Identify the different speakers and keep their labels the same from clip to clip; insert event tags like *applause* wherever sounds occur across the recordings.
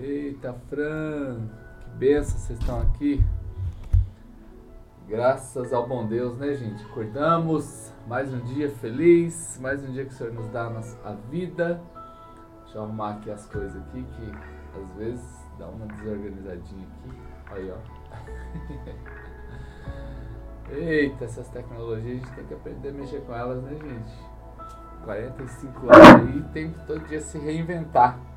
Speaker 1: Eita, Fran, que benção vocês estão aqui. Graças ao bom Deus, né, gente? Acordamos, mais um dia feliz, mais um dia que o Senhor nos dá a vida. Deixa eu arrumar aqui as coisas aqui, que às vezes dá uma desorganizadinha aqui. Aí, ó. *laughs* Eita, essas tecnologias a gente tem que aprender a mexer com elas, né, gente? 45 anos aí, tem que todo dia se reinventar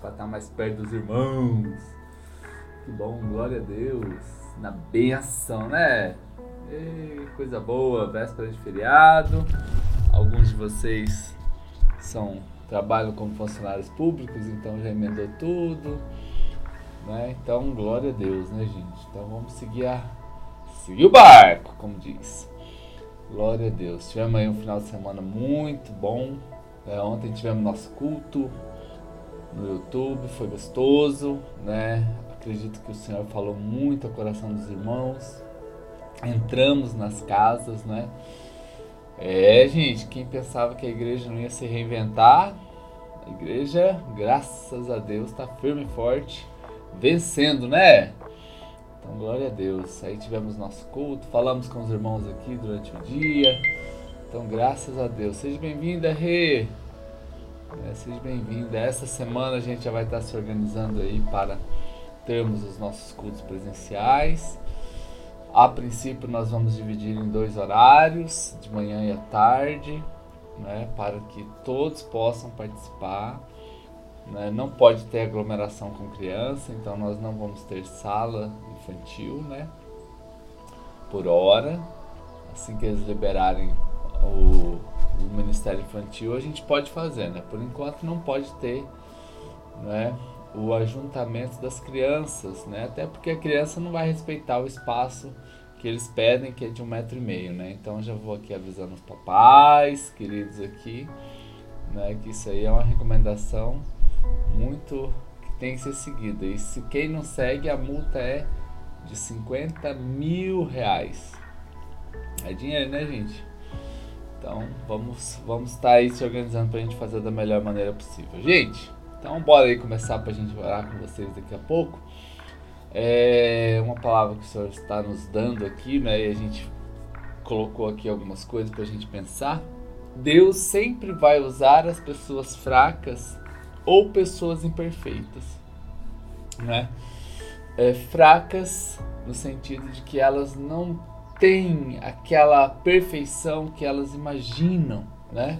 Speaker 1: para estar mais perto dos irmãos. Que bom, glória a Deus. Na benção, né? Ei, coisa boa, véspera de feriado. Alguns de vocês são trabalham como funcionários públicos, então já emendou tudo. Né? Então, glória a Deus, né, gente? Então vamos seguir a seguir o barco, como diz. Glória a Deus. Tivemos aí um final de semana muito bom. É, ontem tivemos nosso culto no YouTube, foi gostoso, né? Acredito que o Senhor falou muito ao coração dos irmãos. Entramos nas casas, né? É, gente, quem pensava que a igreja não ia se reinventar, a igreja, graças a Deus, está firme e forte, vencendo, né? Então, glória a Deus. Aí tivemos nosso culto, falamos com os irmãos aqui durante o dia. Então, graças a Deus. Seja bem-vinda, Rê. É, seja bem-vinda. Essa semana a gente já vai estar se organizando aí para termos os nossos cultos presenciais. A princípio, nós vamos dividir em dois horários, de manhã e à tarde, né, para que todos possam participar. Né? Não pode ter aglomeração com criança, então nós não vamos ter sala infantil, né? Por hora. Assim que eles liberarem o, o Ministério Infantil, a gente pode fazer, né? Por enquanto não pode ter, né? O ajuntamento das crianças, né? Até porque a criança não vai respeitar o espaço que eles pedem, que é de um metro e meio, né? Então já vou aqui avisando os papais, queridos aqui, né? Que isso aí é uma recomendação muito que tem que ser seguida. E se quem não segue, a multa é de 50 mil reais. É dinheiro, né, gente? Então vamos vamos estar tá aí se organizando para a gente fazer da melhor maneira possível. Gente, então bora aí começar para a gente orar com vocês daqui a pouco. É uma palavra que o Senhor está nos dando aqui, né? E a gente colocou aqui algumas coisas para a gente pensar. Deus sempre vai usar as pessoas fracas ou pessoas imperfeitas, né? É, fracas no sentido de que elas não têm aquela perfeição que elas imaginam, né?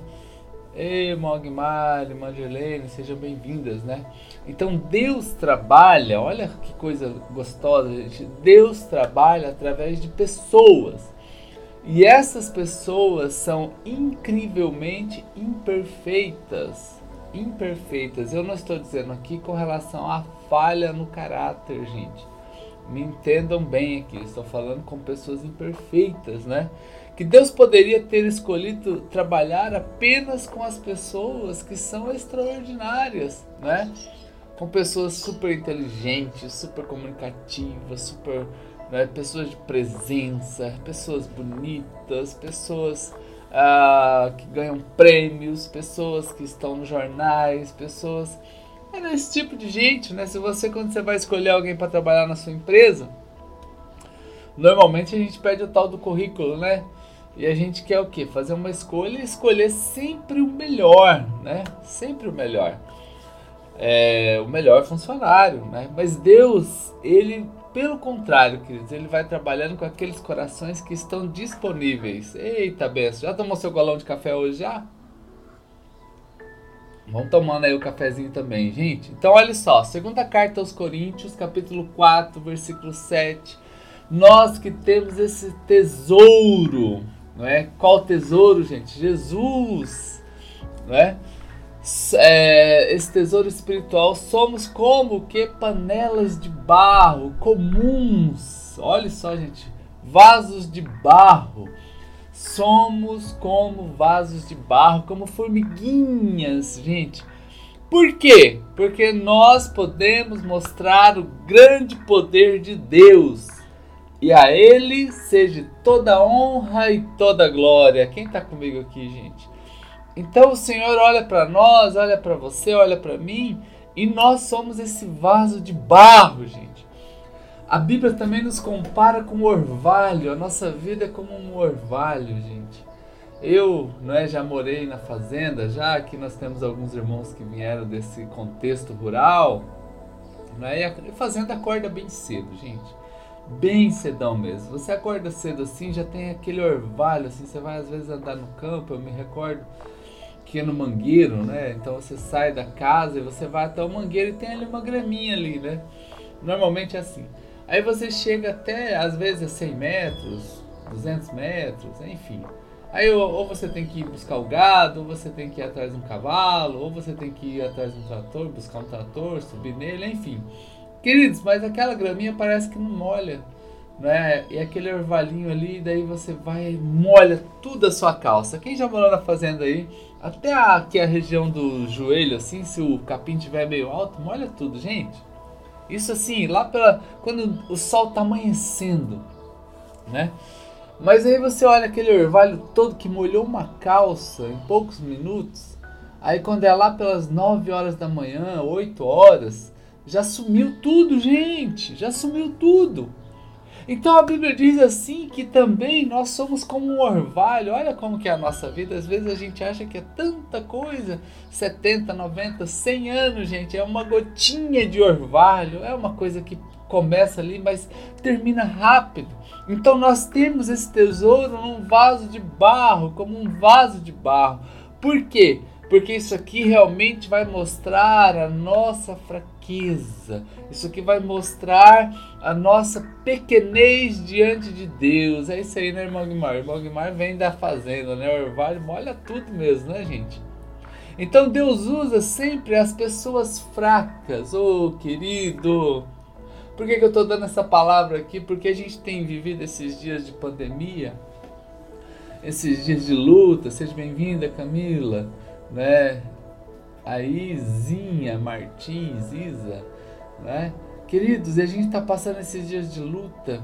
Speaker 1: Ei, Mogmar, Mangelene, sejam bem-vindas, né? Então Deus trabalha, olha que coisa gostosa, gente. Deus trabalha através de pessoas. E essas pessoas são incrivelmente imperfeitas imperfeitas. Eu não estou dizendo aqui com relação à falha no caráter, gente. Me entendam bem aqui, estou falando com pessoas imperfeitas, né? Que Deus poderia ter escolhido trabalhar apenas com as pessoas que são extraordinárias, né? Com pessoas super inteligentes, super comunicativas, super né? pessoas de presença, pessoas bonitas, pessoas uh, que ganham prêmios, pessoas que estão nos jornais, pessoas. É esse tipo de gente, né? Se você, quando você vai escolher alguém para trabalhar na sua empresa, normalmente a gente pede o tal do currículo, né? E a gente quer o quê? Fazer uma escolha e escolher sempre o melhor, né? Sempre o melhor. É, o melhor funcionário, né? Mas Deus, ele pelo contrário, queridos, ele vai trabalhando com aqueles corações que estão disponíveis. Eita, benção, já tomou seu golão de café hoje já? Vamos tomando aí o cafezinho também, gente. Então, olha só, segunda carta aos Coríntios, capítulo 4, versículo 7. Nós que temos esse tesouro, não é? Qual tesouro, gente? Jesus, não é? é, esse tesouro espiritual, somos como que panelas de barro comuns. Olha só, gente, vasos de barro. Somos como vasos de barro, como formiguinhas, gente. Por quê? Porque nós podemos mostrar o grande poder de Deus. E a Ele seja toda honra e toda glória. Quem está comigo aqui, gente? Então o Senhor olha para nós, olha para você, olha para mim E nós somos esse vaso de barro, gente. A Bíblia também nos compara com orvalho. A nossa vida é como um orvalho, gente. Eu, não é, já morei na fazenda, já que nós temos alguns irmãos que vieram desse contexto rural, não é? E a fazenda acorda bem cedo, gente. Bem cedão mesmo. Você acorda cedo assim, já tem aquele orvalho assim, você vai às vezes andar no campo, eu me recordo que é no mangueiro, né? Então você sai da casa e você vai até o mangueiro e tem ali uma graminha ali, né? Normalmente é assim. Aí você chega até, às vezes, a 100 metros, 200 metros, enfim. Aí ou você tem que ir buscar o gado, ou você tem que ir atrás de um cavalo, ou você tem que ir atrás de um trator, buscar um trator, subir nele, enfim. Queridos, mas aquela graminha parece que não molha, né? E aquele orvalhinho ali, daí você vai molha tudo a sua calça. Quem já morou na fazenda aí, até aqui a região do joelho, assim, se o capim tiver meio alto, molha tudo, gente. Isso assim, lá pela quando o sol tá amanhecendo, né? Mas aí você olha aquele orvalho todo que molhou uma calça em poucos minutos. Aí quando é lá pelas 9 horas da manhã, 8 horas, já sumiu tudo, gente. Já sumiu tudo. Então a Bíblia diz assim que também nós somos como um orvalho. Olha como que é a nossa vida. Às vezes a gente acha que é tanta coisa. 70, 90, 100 anos, gente. É uma gotinha de orvalho. É uma coisa que começa ali, mas termina rápido. Então nós temos esse tesouro num vaso de barro, como um vaso de barro. Por quê? Porque isso aqui realmente vai mostrar a nossa fraqueza. Isso aqui vai mostrar a nossa pequenez diante de Deus. É isso aí, né, irmão Guimar? Irmão Guimar vem da fazenda, né? O orvalho molha tudo mesmo, né, gente? Então Deus usa sempre as pessoas fracas. Ô, oh, querido, por que, que eu estou dando essa palavra aqui? Porque a gente tem vivido esses dias de pandemia, esses dias de luta. Seja bem-vinda, Camila, né? A Izinha Martins, Isa, né? Queridos, a gente está passando esses dias de luta,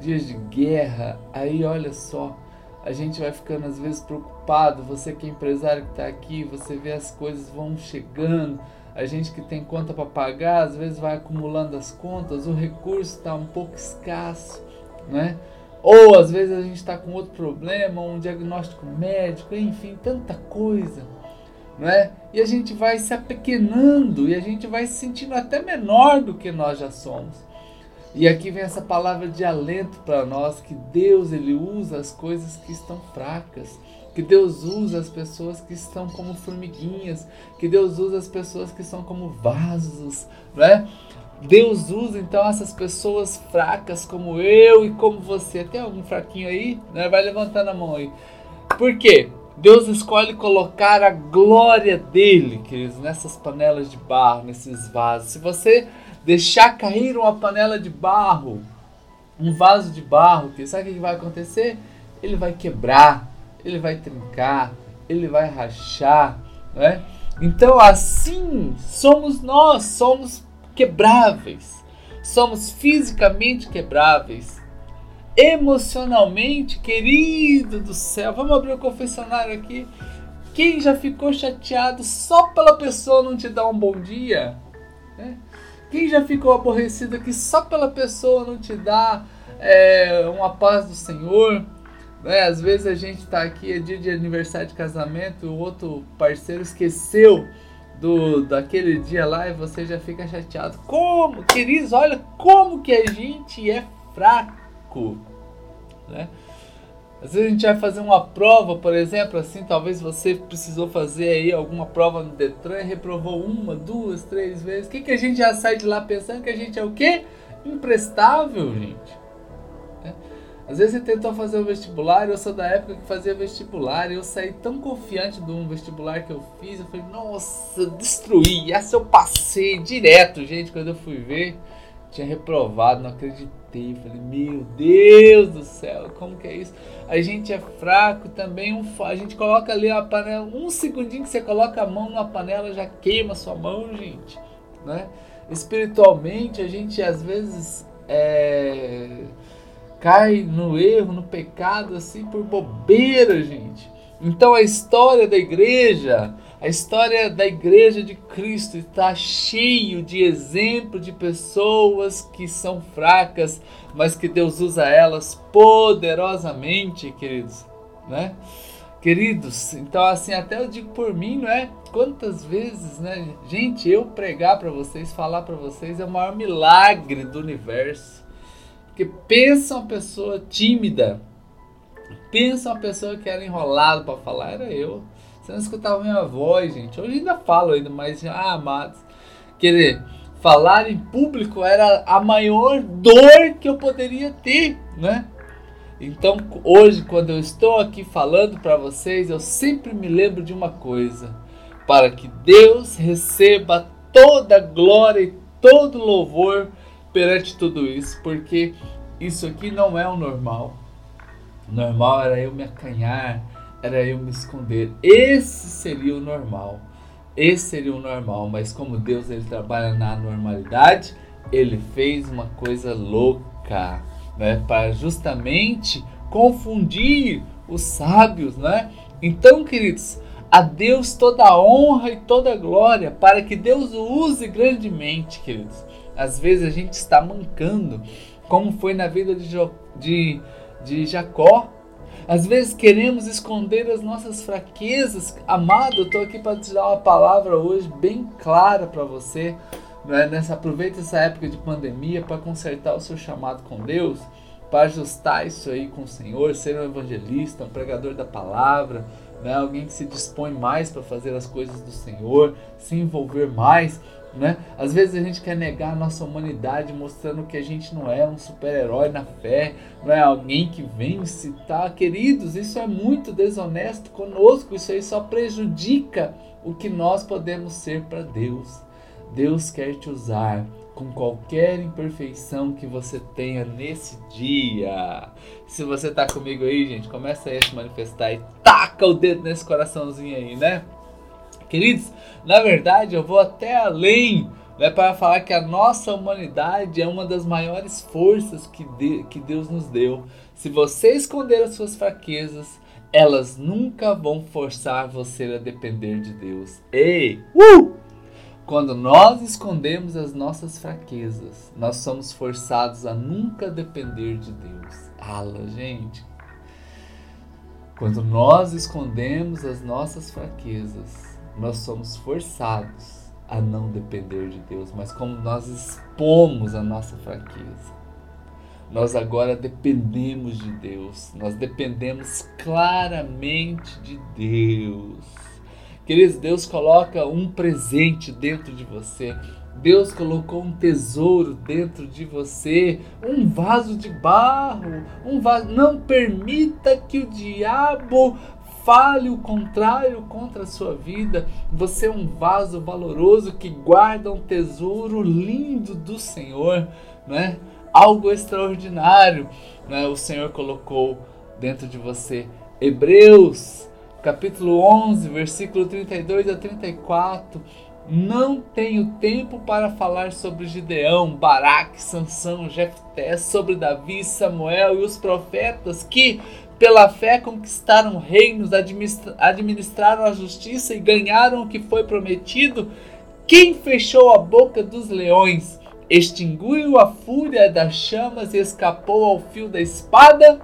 Speaker 1: dias de guerra. Aí, olha só, a gente vai ficando às vezes preocupado. Você que é empresário que está aqui, você vê as coisas vão chegando a gente que tem conta para pagar, às vezes vai acumulando as contas, o recurso está um pouco escasso, né? Ou às vezes a gente está com outro problema, um diagnóstico médico, enfim, tanta coisa, né? E a gente vai se apequenando e a gente vai se sentindo até menor do que nós já somos. E aqui vem essa palavra de alento para nós que Deus ele usa as coisas que estão fracas que Deus usa as pessoas que estão como formiguinhas, que Deus usa as pessoas que são como vasos, né? Deus usa então essas pessoas fracas como eu e como você. Tem algum fraquinho aí? Né? Vai levantando a mão aí. Por quê? Deus escolhe colocar a glória dele, queridos, nessas panelas de barro, nesses vasos. Se você deixar cair uma panela de barro, um vaso de barro, sabe o que vai acontecer? Ele vai quebrar, ele vai trincar, ele vai rachar, né? Então assim somos nós, somos quebráveis, somos fisicamente quebráveis, emocionalmente, querido do céu. Vamos abrir o confessionário aqui. Quem já ficou chateado só pela pessoa não te dar um bom dia? Né? Quem já ficou aborrecido aqui só pela pessoa não te dar é, uma paz do Senhor? Né? Às vezes a gente está aqui, é dia de aniversário de casamento, o outro parceiro esqueceu do daquele dia lá e você já fica chateado. Como, queridos, olha como que a gente é fraco, né? Às vezes a gente vai fazer uma prova, por exemplo, assim, talvez você precisou fazer aí alguma prova no Detran reprovou uma, duas, três vezes. O que, que a gente já sai de lá pensando que a gente é o quê? Imprestável, gente. Às vezes você tentou fazer o vestibular, eu sou da época que fazia vestibular, eu saí tão confiante de um vestibular que eu fiz, eu falei, nossa, destruí, essa eu passei direto, gente, quando eu fui ver, tinha reprovado, não acreditei, falei, meu Deus do céu, como que é isso? A gente é fraco também, um, a gente coloca ali a panela, um segundinho que você coloca a mão na panela, já queima sua mão, gente, né? Espiritualmente, a gente às vezes é cai no erro, no pecado, assim, por bobeira, gente. Então a história da igreja A história da igreja de Cristo está cheio de exemplos de pessoas que são fracas, mas que Deus usa elas poderosamente, queridos, né? Queridos, então assim, até eu digo por mim, não é? Quantas vezes, né? Gente, eu pregar para vocês, falar para vocês é o maior milagre do universo. Porque pensa uma pessoa tímida, pensa uma pessoa que era enrolada para falar, era eu. Você não escutava minha voz, gente. Hoje ainda falo ainda, mas ah, amados. Querer falar em público era a maior dor que eu poderia ter, né? Então, hoje, quando eu estou aqui falando para vocês, eu sempre me lembro de uma coisa: para que Deus receba toda a glória e todo louvor perante tudo isso, porque isso aqui não é o normal. O normal era eu me acanhar, era eu me esconder. Esse seria o normal. Esse seria o normal, mas como Deus ele trabalha na normalidade, ele fez uma coisa louca né, para justamente confundir os sábios, né? Então, queridos, a Deus toda a honra e toda a glória, para que Deus o use grandemente, queridos. Às vezes a gente está mancando, como foi na vida de, jo, de, de Jacó. Às vezes queremos esconder as nossas fraquezas. Amado, eu estou aqui para te dar uma palavra hoje bem clara para você. Né? Nessa, aproveita essa época de pandemia para consertar o seu chamado com Deus, para ajustar isso aí com o Senhor, ser um evangelista, um pregador da palavra, né? alguém que se dispõe mais para fazer as coisas do Senhor, se envolver mais. Né? Às vezes a gente quer negar a nossa humanidade, mostrando que a gente não é um super-herói na fé, não é alguém que vence, tá? Queridos, isso é muito desonesto conosco, isso aí só prejudica o que nós podemos ser para Deus. Deus quer te usar com qualquer imperfeição que você tenha nesse dia. Se você está comigo aí, gente, começa aí a se manifestar e taca o dedo nesse coraçãozinho aí, né? Queridos, na verdade eu vou até além né, para falar que a nossa humanidade é uma das maiores forças que, de, que Deus nos deu. Se você esconder as suas fraquezas, elas nunca vão forçar você a depender de Deus. Ei! Uh! Quando nós escondemos as nossas fraquezas, nós somos forçados a nunca depender de Deus. Ala, gente. Quando nós escondemos as nossas fraquezas, nós somos forçados a não depender de Deus. Mas como nós expomos a nossa fraqueza, nós agora dependemos de Deus. Nós dependemos claramente de Deus. Queridos, Deus coloca um presente dentro de você. Deus colocou um tesouro dentro de você, um vaso de barro, um vaso. Não permita que o diabo fale o contrário contra a sua vida. Você é um vaso valoroso que guarda um tesouro lindo do Senhor, né? Algo extraordinário, né? O Senhor colocou dentro de você. Hebreus capítulo 11, versículo 32 a 34. Não tenho tempo para falar sobre Gideão, Baraque, Sansão, Jefté, sobre Davi, Samuel e os profetas que, pela fé, conquistaram reinos, administraram a justiça e ganharam o que foi prometido. Quem fechou a boca dos leões, extinguiu a fúria das chamas e escapou ao fio da espada?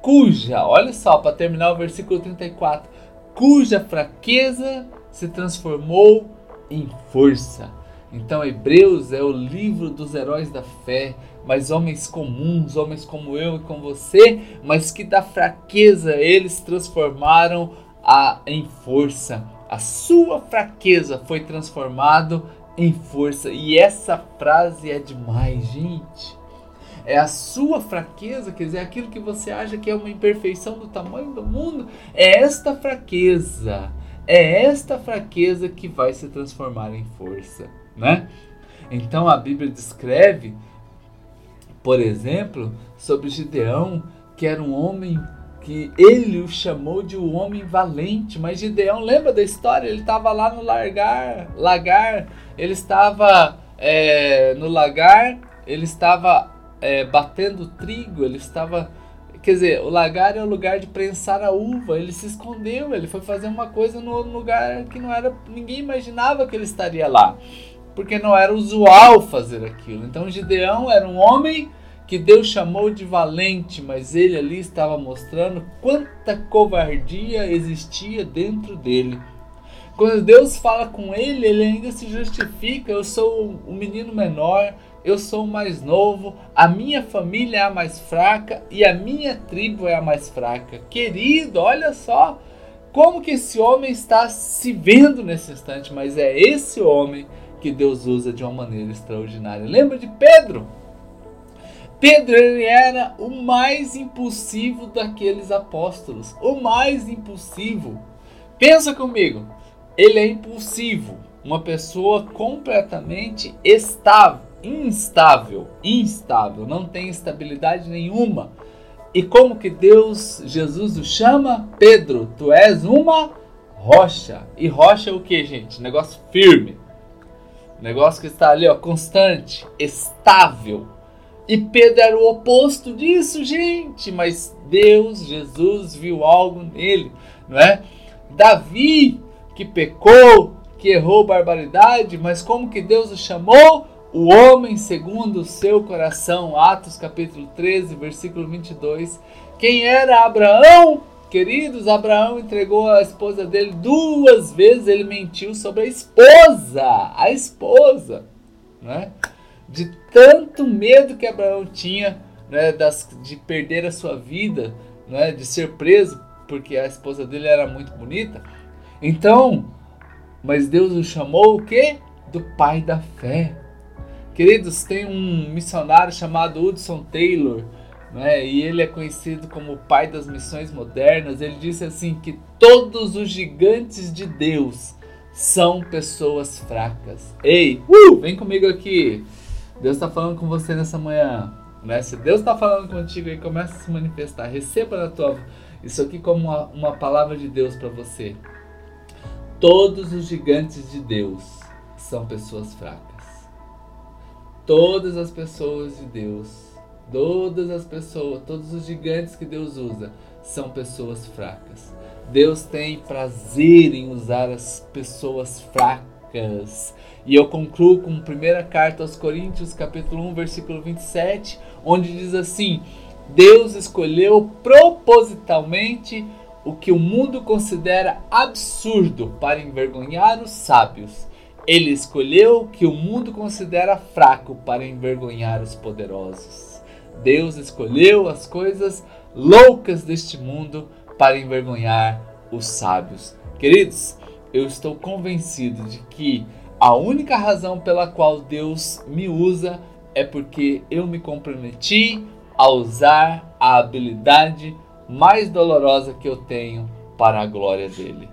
Speaker 1: cuja, olha só, para terminar o versículo 34, cuja fraqueza se transformou em força. Então, Hebreus é o livro dos heróis da fé, mas homens comuns, homens como eu e como você, mas que da fraqueza eles transformaram a, em força. A sua fraqueza foi transformado em força. E essa frase é demais, gente é a sua fraqueza, quer dizer, aquilo que você acha que é uma imperfeição do tamanho do mundo, é esta fraqueza, é esta fraqueza que vai se transformar em força, né? Então a Bíblia descreve, por exemplo, sobre Gideão, que era um homem que ele o chamou de um homem valente, mas Gideão, lembra da história? Ele estava lá no largar, lagar, ele estava é, no lagar, ele estava é, batendo trigo, ele estava quer dizer, o lagar é o lugar de prensar a uva. Ele se escondeu, ele foi fazer uma coisa no lugar que não era, ninguém imaginava que ele estaria lá, porque não era usual fazer aquilo. Então Gideão era um homem que Deus chamou de valente, mas ele ali estava mostrando quanta covardia existia dentro dele. Quando Deus fala com ele, ele ainda se justifica. Eu sou o menino menor, eu sou o mais novo, a minha família é a mais fraca e a minha tribo é a mais fraca. Querido, olha só como que esse homem está se vendo nesse instante, mas é esse homem que Deus usa de uma maneira extraordinária. Lembra de Pedro? Pedro ele era o mais impulsivo daqueles apóstolos, o mais impulsivo. Pensa comigo, ele é impulsivo, uma pessoa completamente estável, instável, instável, não tem estabilidade nenhuma. E como que Deus, Jesus o chama? Pedro, tu és uma rocha. E rocha é o que, gente? Negócio firme. Negócio que está ali, ó, constante, estável. E Pedro era o oposto disso, gente. Mas Deus, Jesus, viu algo nele, não é? Davi, que pecou, que errou barbaridade, mas como que Deus o chamou? O homem segundo o seu coração. Atos capítulo 13, versículo 22. Quem era Abraão? Queridos, Abraão entregou a esposa dele duas vezes. Ele mentiu sobre a esposa. A esposa, né? de tanto medo que Abraão tinha né, das, de perder a sua vida, né, de ser preso, porque a esposa dele era muito bonita. Então, mas Deus o chamou o quê? Do pai da fé. Queridos, tem um missionário chamado Hudson Taylor, né, e ele é conhecido como o pai das missões modernas. Ele disse assim que todos os gigantes de Deus são pessoas fracas. Ei, uh, vem comigo aqui. Deus está falando com você nessa manhã. Né? Se Deus está falando contigo aí, começa a se manifestar. Receba na tua isso aqui como uma, uma palavra de Deus para você. Todos os gigantes de Deus são pessoas fracas. Todas as pessoas de Deus, todas as pessoas, todos os gigantes que Deus usa são pessoas fracas. Deus tem prazer em usar as pessoas fracas e eu concluo com a primeira carta aos Coríntios, capítulo 1, versículo 27, onde diz assim: Deus escolheu propositalmente o que o mundo considera absurdo para envergonhar os sábios. Ele escolheu o que o mundo considera fraco para envergonhar os poderosos. Deus escolheu as coisas loucas deste mundo para envergonhar os sábios. Queridos, eu estou convencido de que a única razão pela qual Deus me usa é porque eu me comprometi a usar a habilidade mais dolorosa que eu tenho para a glória dele.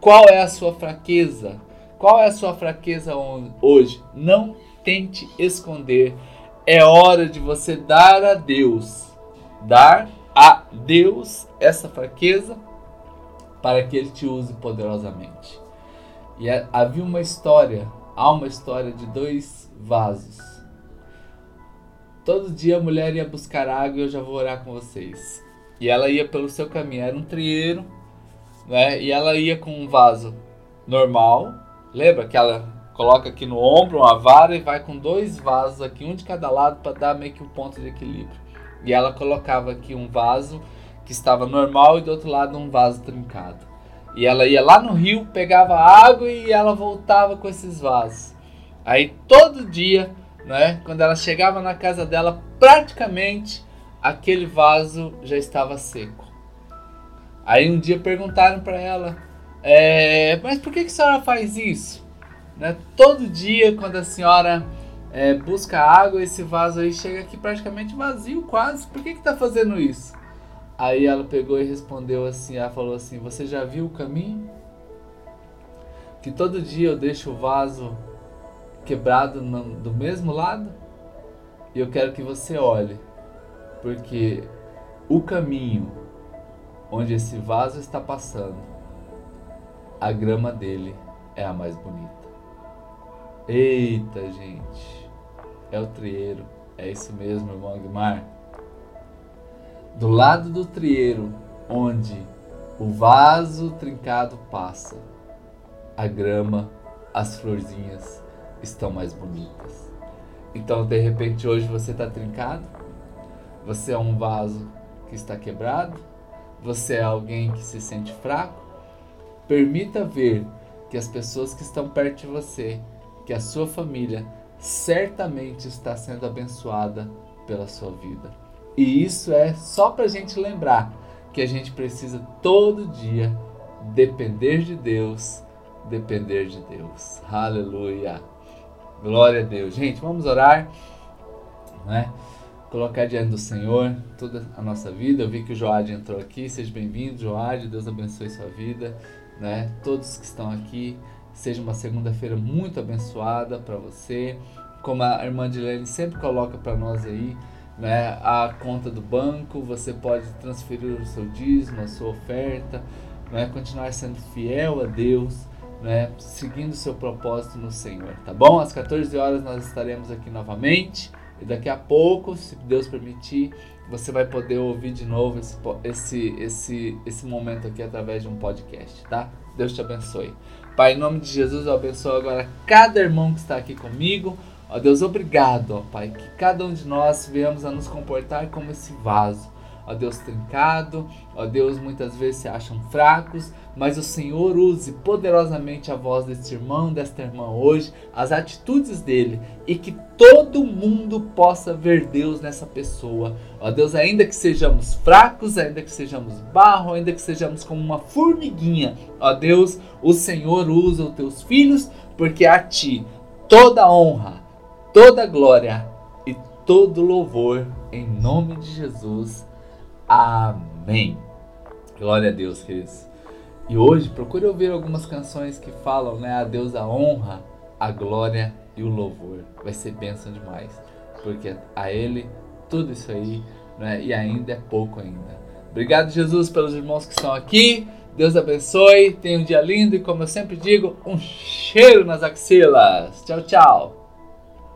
Speaker 1: Qual é a sua fraqueza? Qual é a sua fraqueza hoje? Não tente esconder. É hora de você dar a Deus, dar a Deus essa fraqueza para que ele te use poderosamente. E havia uma história, há uma história de dois vasos. Todo dia a mulher ia buscar água e eu já vou orar com vocês. E ela ia pelo seu caminho, era um trieiro, né? E ela ia com um vaso normal. Lembra que ela coloca aqui no ombro uma vara e vai com dois vasos aqui, um de cada lado para dar meio que um ponto de equilíbrio. E ela colocava aqui um vaso que estava normal e do outro lado um vaso trincado. E ela ia lá no rio, pegava água e ela voltava com esses vasos. Aí todo dia, né, quando ela chegava na casa dela, praticamente aquele vaso já estava seco. Aí um dia perguntaram para ela, é, mas por que, que a senhora faz isso? Né, todo dia, quando a senhora é, busca água, esse vaso aí chega aqui praticamente vazio, quase. Por que está fazendo isso? Aí ela pegou e respondeu assim, ela falou assim, você já viu o caminho? Que todo dia eu deixo o vaso quebrado no, do mesmo lado? E eu quero que você olhe, porque o caminho onde esse vaso está passando, a grama dele é a mais bonita. Eita, gente, é o trieiro, é isso mesmo, irmão Aguimar. do lado do trieiro, onde o vaso trincado passa, a grama, as florzinhas estão mais bonitas. Então, de repente, hoje você está trincado, você é um vaso que está quebrado, você é alguém que se sente fraco. Permita ver que as pessoas que estão perto de você, que a sua família, certamente está sendo abençoada pela sua vida. E isso é só para a gente lembrar que a gente precisa todo dia depender de Deus, depender de Deus. Aleluia. Glória a Deus. Gente, vamos orar, né? Colocar diante do Senhor toda a nossa vida. Eu vi que o Joad entrou aqui. Seja bem-vindo, Joad. Deus abençoe sua vida, né? Todos que estão aqui. Seja uma segunda-feira muito abençoada para você. Como a irmã Dilene sempre coloca para nós aí, né, a conta do banco, você pode transferir o seu dízimo, a sua oferta, né, continuar sendo fiel a Deus, né, seguindo o seu propósito no Senhor, tá bom? Às 14 horas nós estaremos aqui novamente e daqui a pouco, se Deus permitir, você vai poder ouvir de novo esse, esse, esse, esse momento aqui através de um podcast, tá? Deus te abençoe. Pai, em nome de Jesus, eu abençoo agora cada irmão que está aqui comigo. Ó Deus, obrigado, ó Pai, que cada um de nós venhamos a nos comportar como esse vaso. Ó Deus trincado, ó Deus, muitas vezes se acham fracos, mas o Senhor use poderosamente a voz deste irmão, desta irmã hoje, as atitudes dele e que todo mundo possa ver Deus nessa pessoa. Ó Deus, ainda que sejamos fracos, ainda que sejamos barro, ainda que sejamos como uma formiguinha, ó Deus, o Senhor usa os teus filhos, porque a ti toda honra, toda glória e todo louvor em nome de Jesus. Amém. Glória a Deus, queridos. E hoje procure ouvir algumas canções que falam, né, a Deus a honra, a glória e o louvor. Vai ser bênção demais, porque a ele tudo isso aí, né, e ainda é pouco ainda. Obrigado, Jesus, pelos irmãos que estão aqui. Deus abençoe, tenha um dia lindo e como eu sempre digo, um cheiro nas axilas. Tchau, tchau.